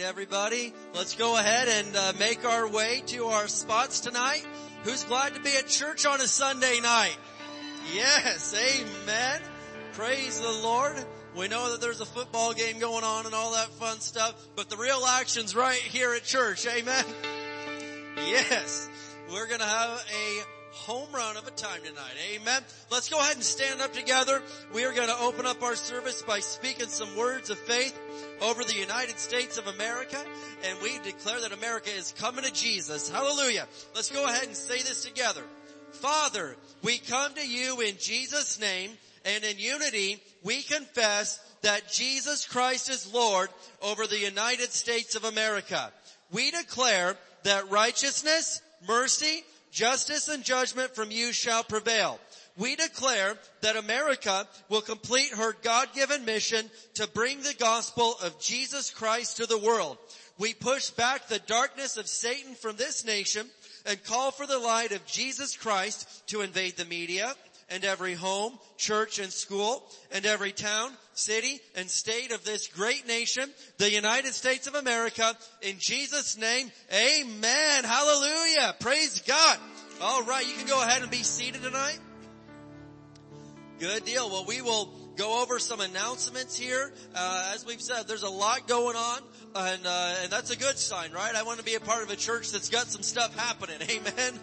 everybody. Let's go ahead and uh, make our way to our spots tonight. Who's glad to be at church on a Sunday night? Yes, amen. Praise the Lord. We know that there's a football game going on and all that fun stuff, but the real action's right here at church. Amen. Yes. We're gonna have a home run of a time tonight. Amen. Let's go ahead and stand up together. We are going to open up our service by speaking some words of faith over the United States of America. And we declare that America is coming to Jesus. Hallelujah. Let's go ahead and say this together. Father, we come to you in Jesus name and in unity we confess that Jesus Christ is Lord over the United States of America. We declare that righteousness, mercy, justice and judgment from you shall prevail. We declare that America will complete her God-given mission to bring the gospel of Jesus Christ to the world. We push back the darkness of Satan from this nation and call for the light of Jesus Christ to invade the media, and every home, church, and school, and every town, city, and state of this great nation, the United States of America. In Jesus' name, amen. Hallelujah. Praise God. All right, you can go ahead and be seated tonight. Good deal. Well, we will go over some announcements here. Uh, as we've said, there's a lot going on, and uh, and that's a good sign, right? I want to be a part of a church that's got some stuff happening. Amen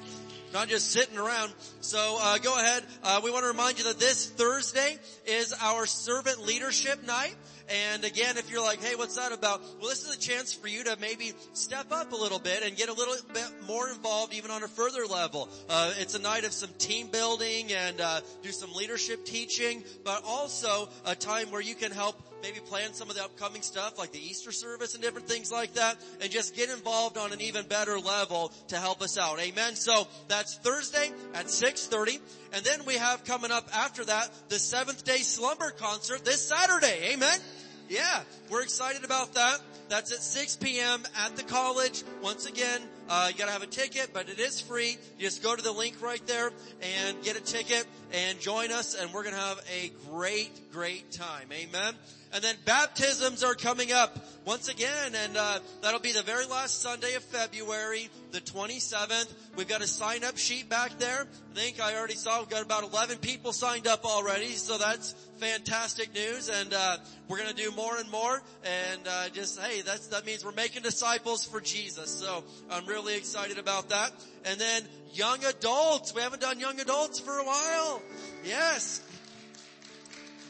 not just sitting around. So uh, go ahead. Uh, we want to remind you that this Thursday is our servant leadership night. And again, if you're like, hey, what's that about? Well, this is a chance for you to maybe step up a little bit and get a little bit more involved even on a further level. Uh, it's a night of some team building and uh, do some leadership teaching, but also a time where you can help maybe plan some of the upcoming stuff like the Easter service and different things like that and just get involved on an even better level to help us out. Amen. So that's Thursday at 6.30 and then we have coming up after that the seventh day slumber concert this Saturday. Amen. Yeah, we're excited about that. That's at 6 p.m. at the college. Once again, uh, you gotta have a ticket, but it is free. You just go to the link right there and get a ticket and join us and we're gonna have a great, great time. Amen. And then baptisms are coming up once again, and uh, that'll be the very last Sunday of February, the 27th. We've got a sign up sheet back there. I think I already saw we've got about 11 people signed up already, so that's fantastic news. And uh, we're going to do more and more. And uh, just hey, that's that means we're making disciples for Jesus. So I'm really excited about that. And then young adults. We haven't done young adults for a while. Yes.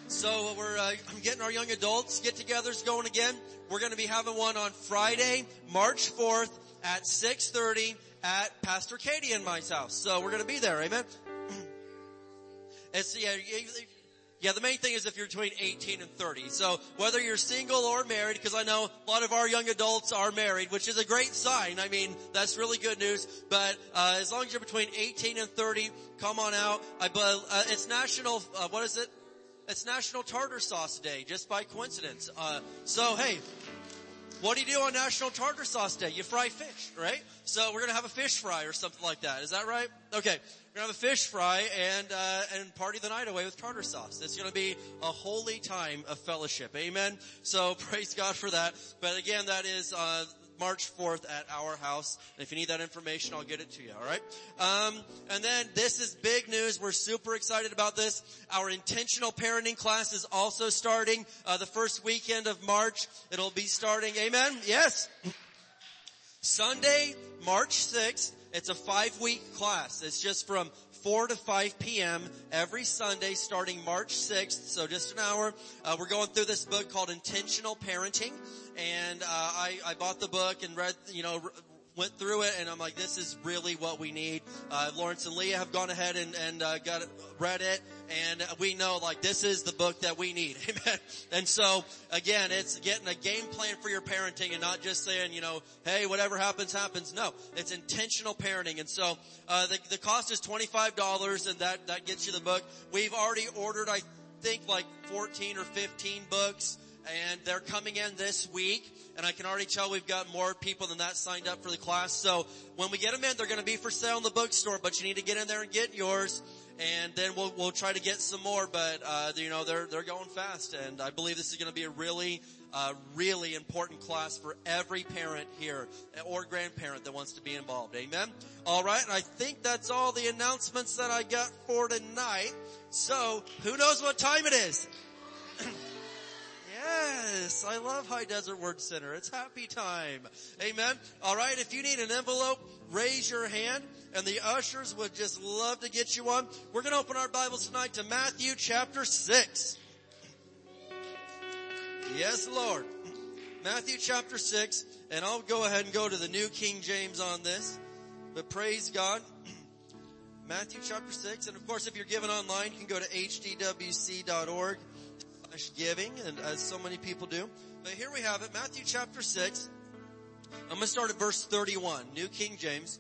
So we're uh, getting our young adults get-togethers going again. We're going to be having one on Friday, March 4th at 6:30 at Pastor Katie and my house. So we're going to be there. Amen. It's yeah, yeah. The main thing is if you're between 18 and 30. So whether you're single or married, because I know a lot of our young adults are married, which is a great sign. I mean, that's really good news. But uh, as long as you're between 18 and 30, come on out. I, uh, it's National. Uh, what is it? It's National Tartar Sauce Day, just by coincidence. Uh, so hey, what do you do on National Tartar Sauce Day? You fry fish, right? So we're gonna have a fish fry or something like that. Is that right? Okay. We're gonna have a fish fry and, uh, and party the night away with tartar sauce. It's gonna be a holy time of fellowship. Amen. So praise God for that. But again, that is, uh, March 4th at our house. And if you need that information, I'll get it to you, alright? Um, and then this is big news. We're super excited about this. Our intentional parenting class is also starting, uh, the first weekend of March. It'll be starting, amen? Yes. Sunday, March 6th. It's a five week class. It's just from 4 to 5 p.m. every Sunday starting March 6th. So just an hour. Uh, we're going through this book called Intentional Parenting. And, uh, I, I bought the book and read, you know, went through it and I'm like, this is really what we need. Uh, Lawrence and Leah have gone ahead and, and uh, got it, read it and we know like this is the book that we need. Amen. And so again, it's getting a game plan for your parenting and not just saying, you know, hey, whatever happens, happens. No, it's intentional parenting. And so, uh, the, the cost is $25 and that, that gets you the book. We've already ordered, I think like 14 or 15 books and they're coming in this week. And I can already tell we've got more people than that signed up for the class. So when we get them in, they're going to be for sale in the bookstore, but you need to get in there and get yours. And then we'll, we'll try to get some more, but, uh, you know, they're, they're going fast. And I believe this is going to be a really, a really important class for every parent here or grandparent that wants to be involved. Amen. All right. And I think that's all the announcements that I got for tonight. So who knows what time it is? Yes, I love High Desert Word Center. It's happy time. Amen. All right, if you need an envelope, raise your hand and the ushers would just love to get you one. We're going to open our Bibles tonight to Matthew chapter 6. Yes, Lord. Matthew chapter 6, and I'll go ahead and go to the New King James on this. But praise God. Matthew chapter 6, and of course if you're given online, you can go to hdwc.org slash giving, and as so many people do. But here we have it, Matthew chapter 6. I'm going to start at verse 31, New King James.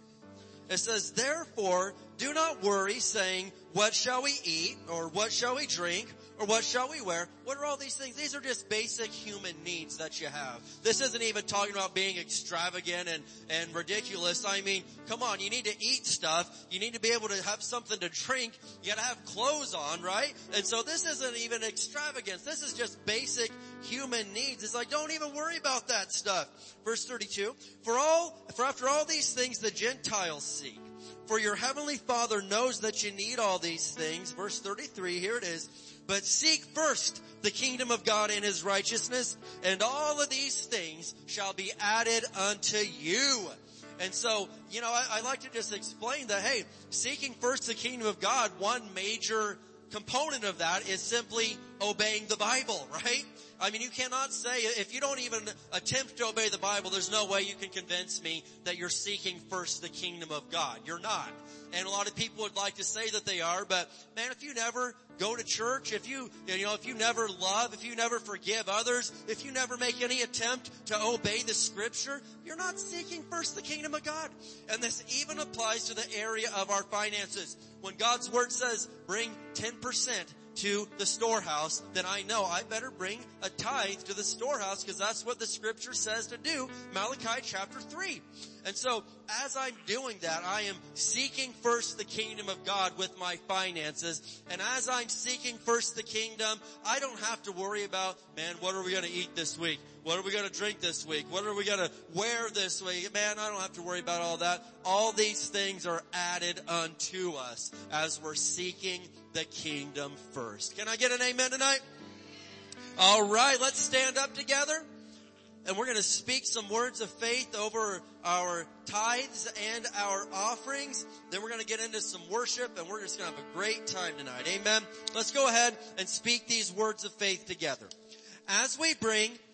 It says, therefore, do not worry saying, what shall we eat? Or what shall we drink? Or what shall we wear? What are all these things? These are just basic human needs that you have. This isn't even talking about being extravagant and, and ridiculous. I mean, come on, you need to eat stuff. You need to be able to have something to drink. You gotta have clothes on, right? And so this isn't even extravagance. This is just basic human needs. It's like, don't even worry about that stuff. Verse 32, for all, for after all these things the Gentiles seek. For your heavenly father knows that you need all these things. Verse 33, here it is. But seek first the kingdom of God and his righteousness, and all of these things shall be added unto you. And so, you know, I, I like to just explain that, hey, seeking first the kingdom of God, one major component of that is simply obeying the Bible, right? I mean, you cannot say, if you don't even attempt to obey the Bible, there's no way you can convince me that you're seeking first the kingdom of God. You're not. And a lot of people would like to say that they are, but man, if you never go to church, if you, you know, if you never love, if you never forgive others, if you never make any attempt to obey the scripture, you're not seeking first the kingdom of God. And this even applies to the area of our finances. When God's word says, bring 10% to the storehouse, then I know I better bring a tithe to the storehouse because that's what the scripture says to do. Malachi chapter 3. And so as I'm doing that, I am seeking first the kingdom of God with my finances. And as I'm seeking first the kingdom, I don't have to worry about, man, what are we going to eat this week? What are we going to drink this week? What are we going to wear this week? Man, I don't have to worry about all that. All these things are added unto us as we're seeking the kingdom first. Can I get an amen tonight? All right, let's stand up together and we're going to speak some words of faith over our tithes and our offerings. Then we're going to get into some worship and we're just going to have a great time tonight. Amen. Let's go ahead and speak these words of faith together. As we bring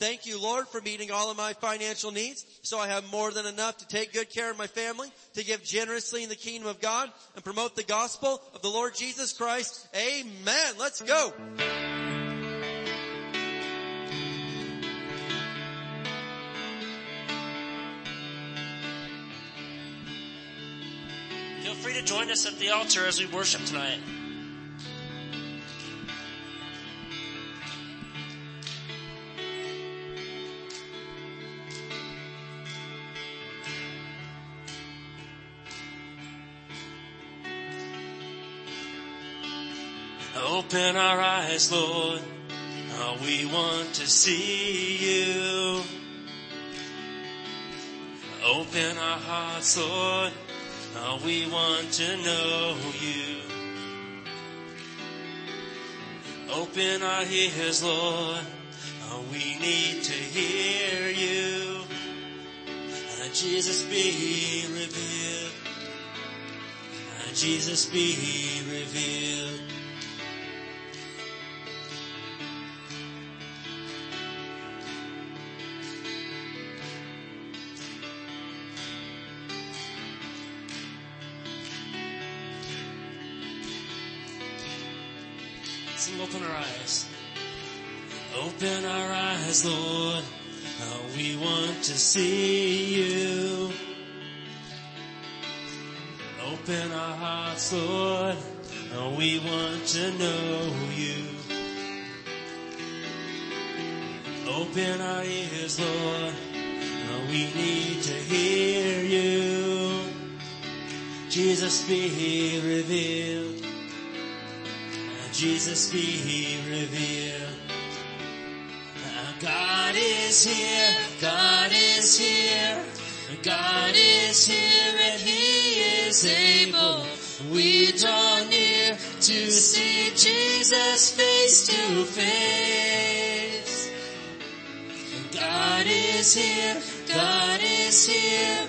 Thank you, Lord, for meeting all of my financial needs so I have more than enough to take good care of my family, to give generously in the kingdom of God, and promote the gospel of the Lord Jesus Christ. Amen. Let's go. Feel free to join us at the altar as we worship tonight. Open our eyes, Lord. Oh, we want to see you. Open our hearts, Lord. Oh, we want to know you. Open our ears, Lord. Oh, we need to hear you. Uh, Jesus be revealed. Uh, Jesus be revealed. See you. Open our hearts, Lord. We want to know you. Open our ears, Lord. We need to hear you. Jesus be revealed. Jesus be revealed. God is here. God is here. God is here and He is able. We draw near to see Jesus face to face. God is here, God is here,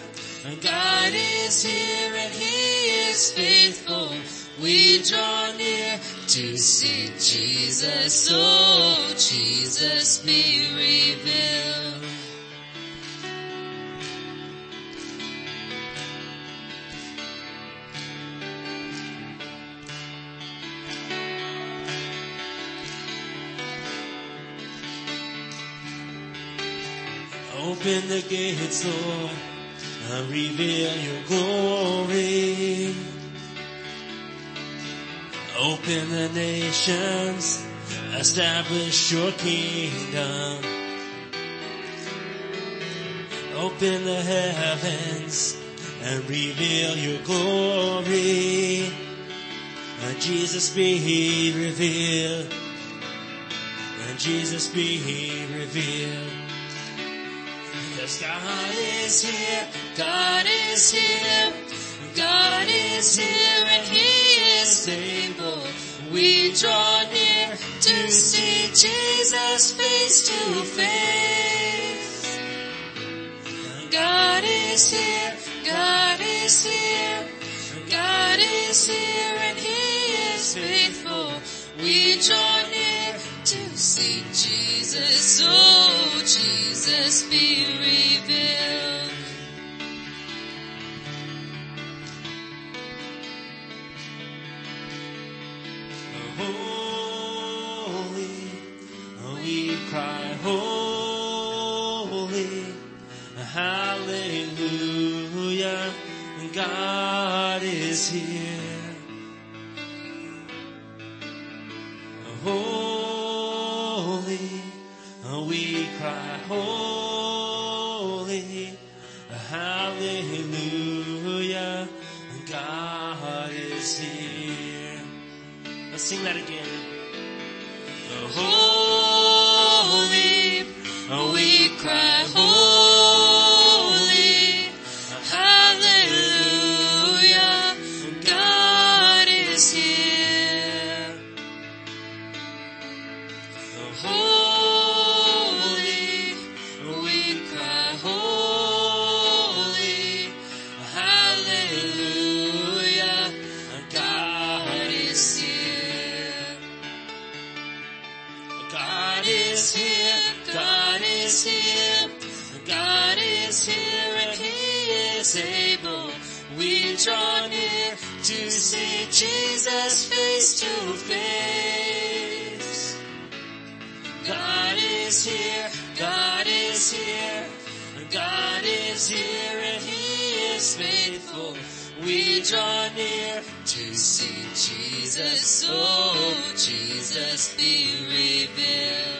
God is here and He is faithful. We draw near to see Jesus, oh Jesus be revealed. Open the gates, Lord, and reveal your glory. Open the nations, establish your kingdom. Open the heavens and reveal your glory. And Jesus be revealed. And Jesus be revealed. Cause God is here, God is here, God is here and He is able. We draw near to see Jesus face to face. God is here, God is here, God is here and He is faithful. We draw near to see Jesus, oh Jesus be revealed. Holy, hallelujah, God is here. Is here, God is here, God is here and He is able. We draw near to see Jesus face to face. God is here, God is here, God is here and He is faithful. We draw near to see Jesus, oh Jesus be revealed.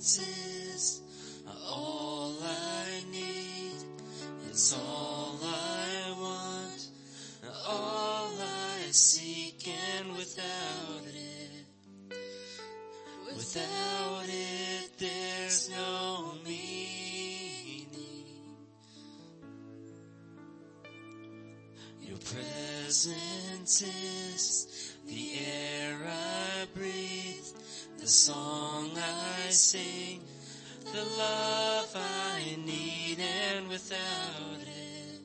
finances all I need. It's all I want, all I seek, and without it, without it, there's no meaning. Your presence is the air I breathe, the song I sing the love I need and without it,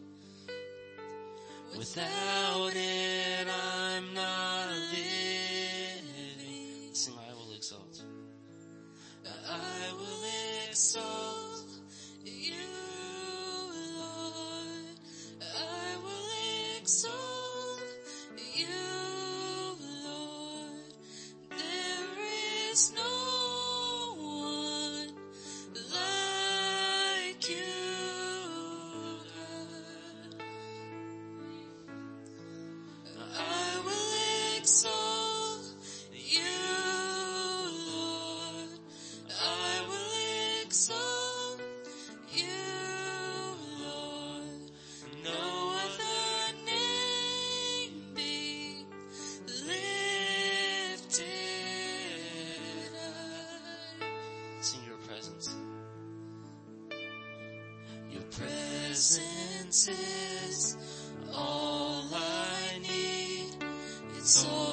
without it. Is all I need. It's all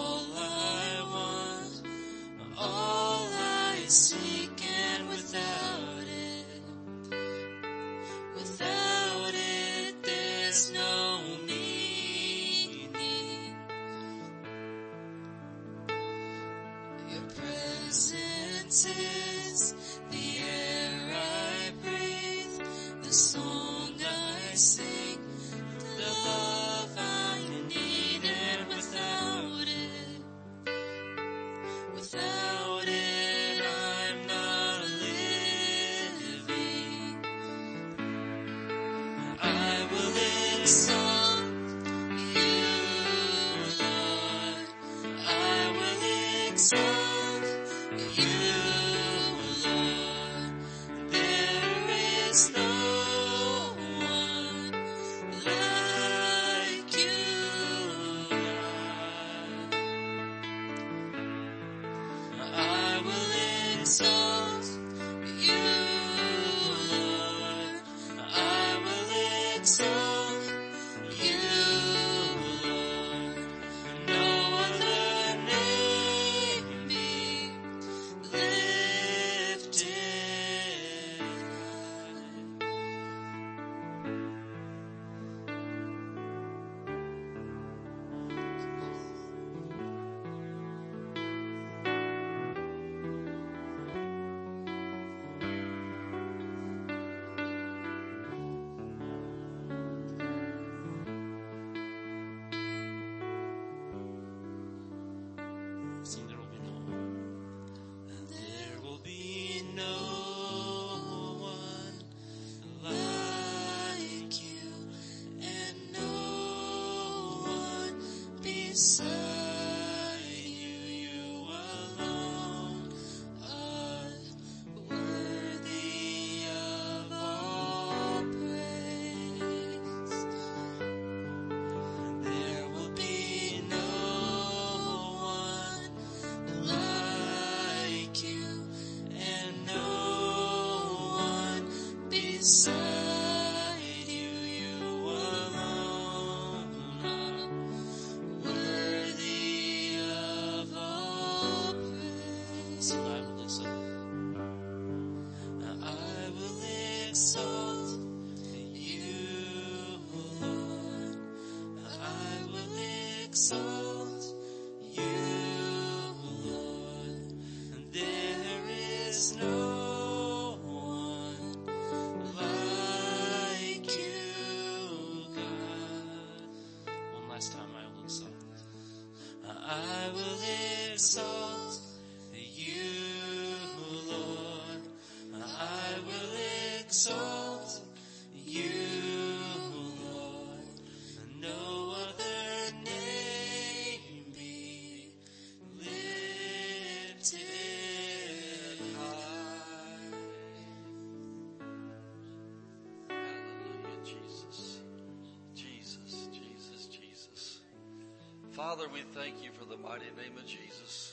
Father, we thank you for the mighty name of Jesus.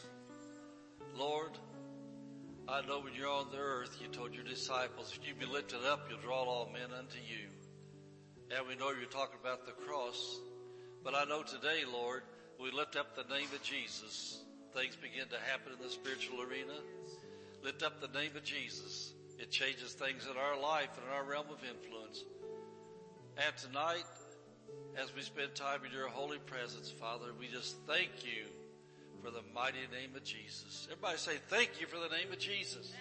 Lord, I know when you're on the earth, you told your disciples, if you be lifted up, you'll draw all men unto you. And we know you're talking about the cross. But I know today, Lord, we lift up the name of Jesus. Things begin to happen in the spiritual arena. Lift up the name of Jesus. It changes things in our life and in our realm of influence. And tonight, as we spend time in your holy presence, Father, we just thank you for the mighty name of Jesus. Everybody say, thank you for the name of Jesus.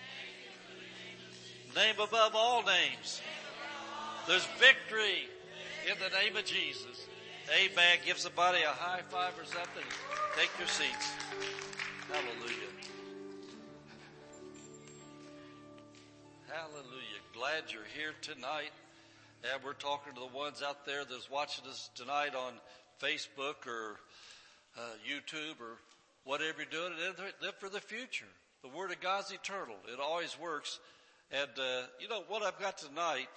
Name above all names. There's victory in the name of Jesus. Amen. Give somebody a high five or something. Take your seats. Hallelujah. Hallelujah. Glad you're here tonight. And we're talking to the ones out there that's watching us tonight on Facebook or uh, YouTube or whatever you're doing. And live for the future. The Word of God's eternal. It always works. And, uh, you know, what I've got tonight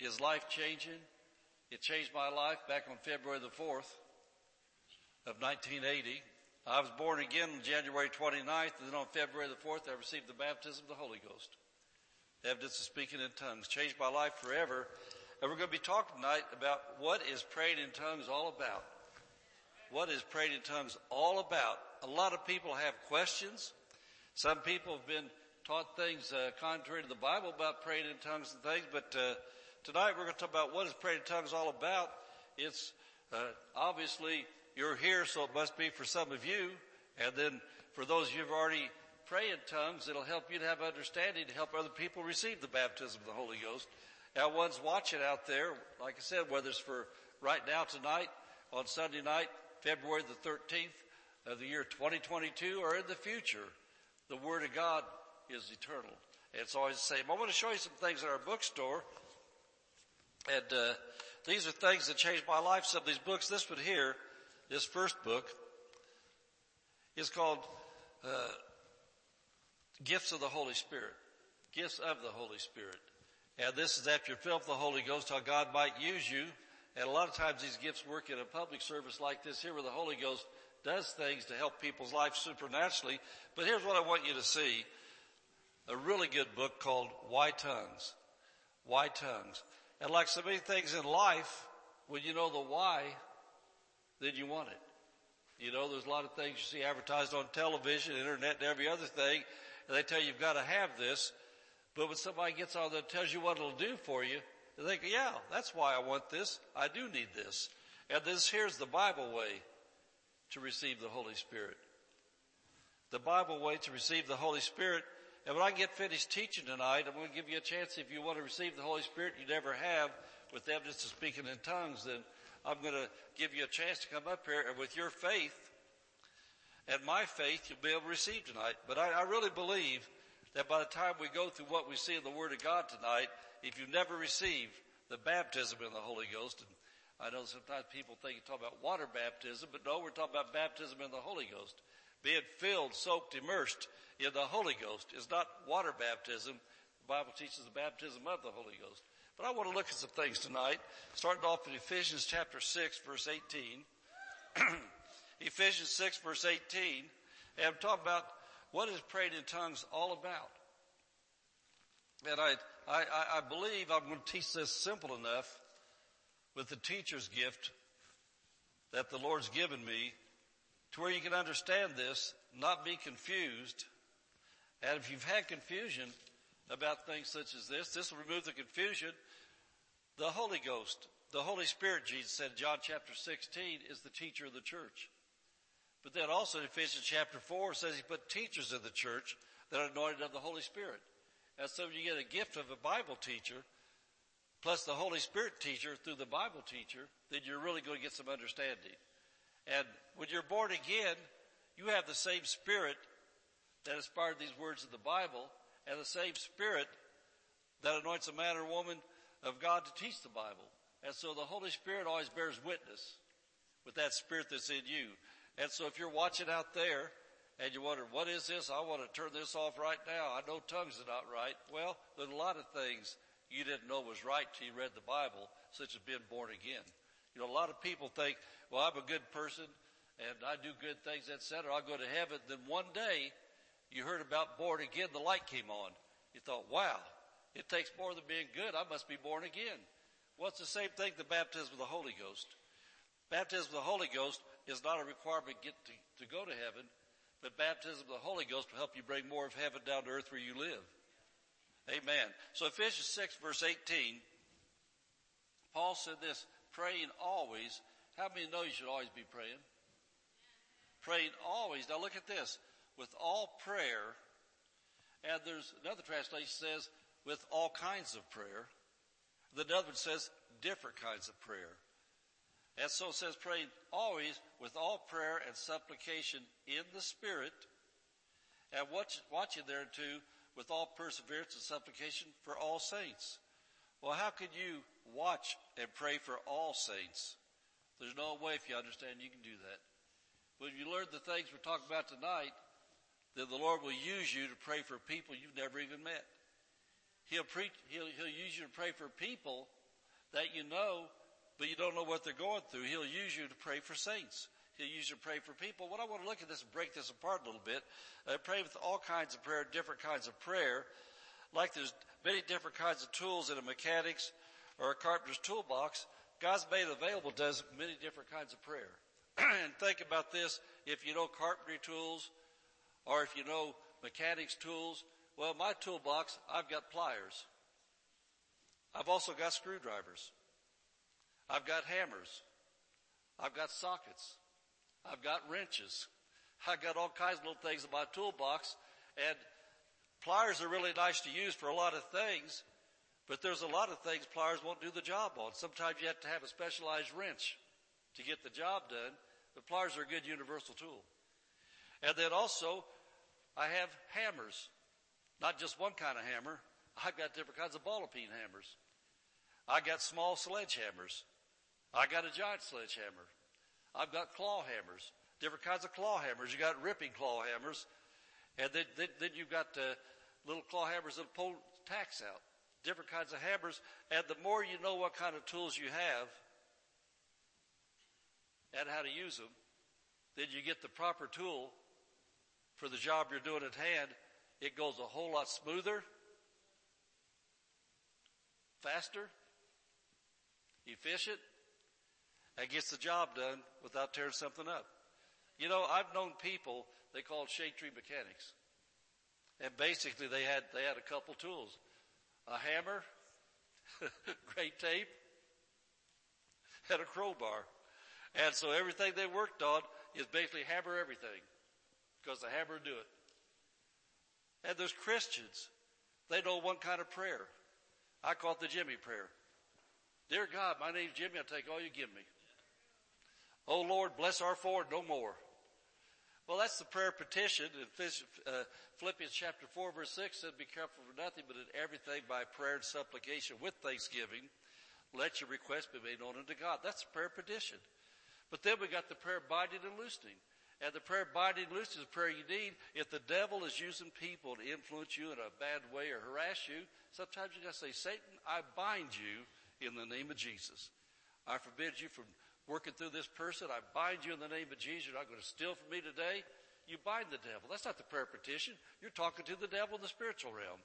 is life changing. It changed my life back on February the 4th of 1980. I was born again on January 29th, and then on February the 4th, I received the baptism of the Holy Ghost evidence of speaking in tongues. Changed my life forever. And we're going to be talking tonight about what is praying in tongues all about. What is praying in tongues all about? A lot of people have questions. Some people have been taught things uh, contrary to the Bible about praying in tongues and things, but uh, tonight we're going to talk about what is praying in tongues all about. It's uh, obviously you're here, so it must be for some of you, and then for those of you who've already pray in tongues. It'll help you to have understanding to help other people receive the baptism of the Holy Ghost. Now one's watching out there, like I said, whether it's for right now tonight, on Sunday night, February the 13th of the year 2022 or in the future, the Word of God is eternal. It's always the same. I want to show you some things in our bookstore. And, uh, these are things that changed my life. Some of these books, this one here, this first book, is called, uh, Gifts of the Holy Spirit. Gifts of the Holy Spirit. And this is after you're filled with the Holy Ghost, how God might use you. And a lot of times these gifts work in a public service like this here where the Holy Ghost does things to help people's life supernaturally. But here's what I want you to see. A really good book called Why Tongues. Why Tongues. And like so many things in life, when you know the why, then you want it. You know, there's a lot of things you see advertised on television, internet, and every other thing, and they tell you you've got to have this. But when somebody gets on there and tells you what it'll do for you, they think, yeah, that's why I want this. I do need this. And this here's the Bible way to receive the Holy Spirit. The Bible way to receive the Holy Spirit. And when I get finished teaching tonight, I'm going to give you a chance if you want to receive the Holy Spirit you never have with evidence of speaking in tongues, then I'm going to give you a chance to come up here and with your faith, and my faith you'll be able to receive tonight. But I, I really believe that by the time we go through what we see in the Word of God tonight, if you've never received the baptism in the Holy Ghost, and I know sometimes people think you talk about water baptism, but no, we're talking about baptism in the Holy Ghost. Being filled, soaked, immersed in the Holy Ghost is not water baptism. The Bible teaches the baptism of the Holy Ghost. But I want to look at some things tonight, starting off in Ephesians chapter 6 verse 18. Ephesians 6 verse 18, and I'm talking about what is praying in tongues all about. And I, I, I believe I'm going to teach this simple enough with the teacher's gift that the Lord's given me to where you can understand this, not be confused. And if you've had confusion about things such as this, this will remove the confusion. The Holy Ghost, the Holy Spirit, Jesus said, John chapter 16, is the teacher of the church. But then also in Ephesians chapter 4 says he put teachers in the church that are anointed of the Holy Spirit. And so you get a gift of a Bible teacher plus the Holy Spirit teacher through the Bible teacher, then you're really going to get some understanding. And when you're born again, you have the same spirit that inspired these words of the Bible and the same spirit that anoints a man or woman of God to teach the Bible. And so the Holy Spirit always bears witness with that spirit that's in you. And so if you're watching out there and you wonder, what is this? I want to turn this off right now. I know tongues are not right. Well, there's a lot of things you didn't know was right till you read the Bible, such as being born again. You know, a lot of people think, well, I'm a good person and I do good things, etc. I'll go to heaven. Then one day you heard about born again, the light came on. You thought, wow, it takes more than being good. I must be born again. Well, it's the same thing, the baptism of the Holy Ghost. Baptism of the Holy Ghost is not a requirement to to, to go to heaven, but baptism of the Holy Ghost will help you bring more of heaven down to earth where you live. Amen. So Ephesians 6 verse 18, Paul said this, praying always. How many know you should always be praying? Praying always. Now look at this. With all prayer, and there's another translation says with all kinds of prayer. The other one says different kinds of prayer. And so it says praying always with all prayer and supplication in the Spirit and watch, watching there too with all perseverance and supplication for all saints. Well, how could you watch and pray for all saints? There's no way if you understand you can do that. But if you learn the things we're talking about tonight, then the Lord will use you to pray for people you've never even met. He'll preach, he'll, he'll use you to pray for people that you know, but you don't know what they're going through. He'll use you to pray for saints. He'll use you to pray for people. What I want to look at this and break this apart a little bit. Uh, I pray with all kinds of prayer, different kinds of prayer. Like there's many different kinds of tools in a mechanic's or a carpenter's toolbox. God's made available does many different kinds of prayer. and think about this. If you know carpentry tools or if you know mechanics tools, well, my toolbox, I've got pliers. I've also got screwdrivers. I've got hammers. I've got sockets. I've got wrenches. I've got all kinds of little things in my toolbox and pliers are really nice to use for a lot of things, but there's a lot of things pliers won't do the job on. Sometimes you have to have a specialized wrench to get the job done, but pliers are a good universal tool. And then also, I have hammers. Not just one kind of hammer. I've got different kinds of ball peen hammers. I've got small sledgehammers. I got a giant sledgehammer. I've got claw hammers, different kinds of claw hammers. You got ripping claw hammers, and then, then, then you've got uh, little claw hammers that pull tacks out. Different kinds of hammers, and the more you know what kind of tools you have and how to use them, then you get the proper tool for the job you're doing at hand. It goes a whole lot smoother, faster, efficient, and gets the job done without tearing something up. You know, I've known people, they called shade tree mechanics. And basically they had, they had a couple tools. A hammer, great tape, and a crowbar. And so everything they worked on is basically hammer everything. Because the hammer do it. And there's Christians. They know one kind of prayer. I call it the Jimmy prayer. Dear God, my name's Jimmy. I'll take all you give me. Oh Lord, bless our Ford no more. Well, that's the prayer petition in uh, Philippians chapter 4 verse 6 said, be careful for nothing, but in everything by prayer and supplication with thanksgiving, let your request be made known unto God. That's the prayer petition. But then we got the prayer binding and loosening. And the prayer binding and loosening is the prayer you need. If the devil is using people to influence you in a bad way or harass you, sometimes you gotta say, Satan, I bind you in the name of Jesus. I forbid you from working through this person. I bind you in the name of Jesus. You're not going to steal from me today. You bind the devil. That's not the prayer petition. You're talking to the devil in the spiritual realm.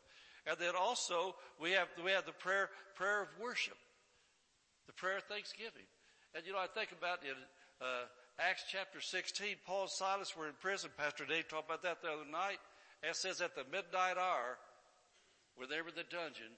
And then also we have, we have the prayer, prayer of worship. The prayer of thanksgiving. And you know, I think about in, uh, Acts chapter 16, Paul and Silas were in prison. Pastor Dave talked about that the other night. And it says at the midnight hour, where they were in the dungeon,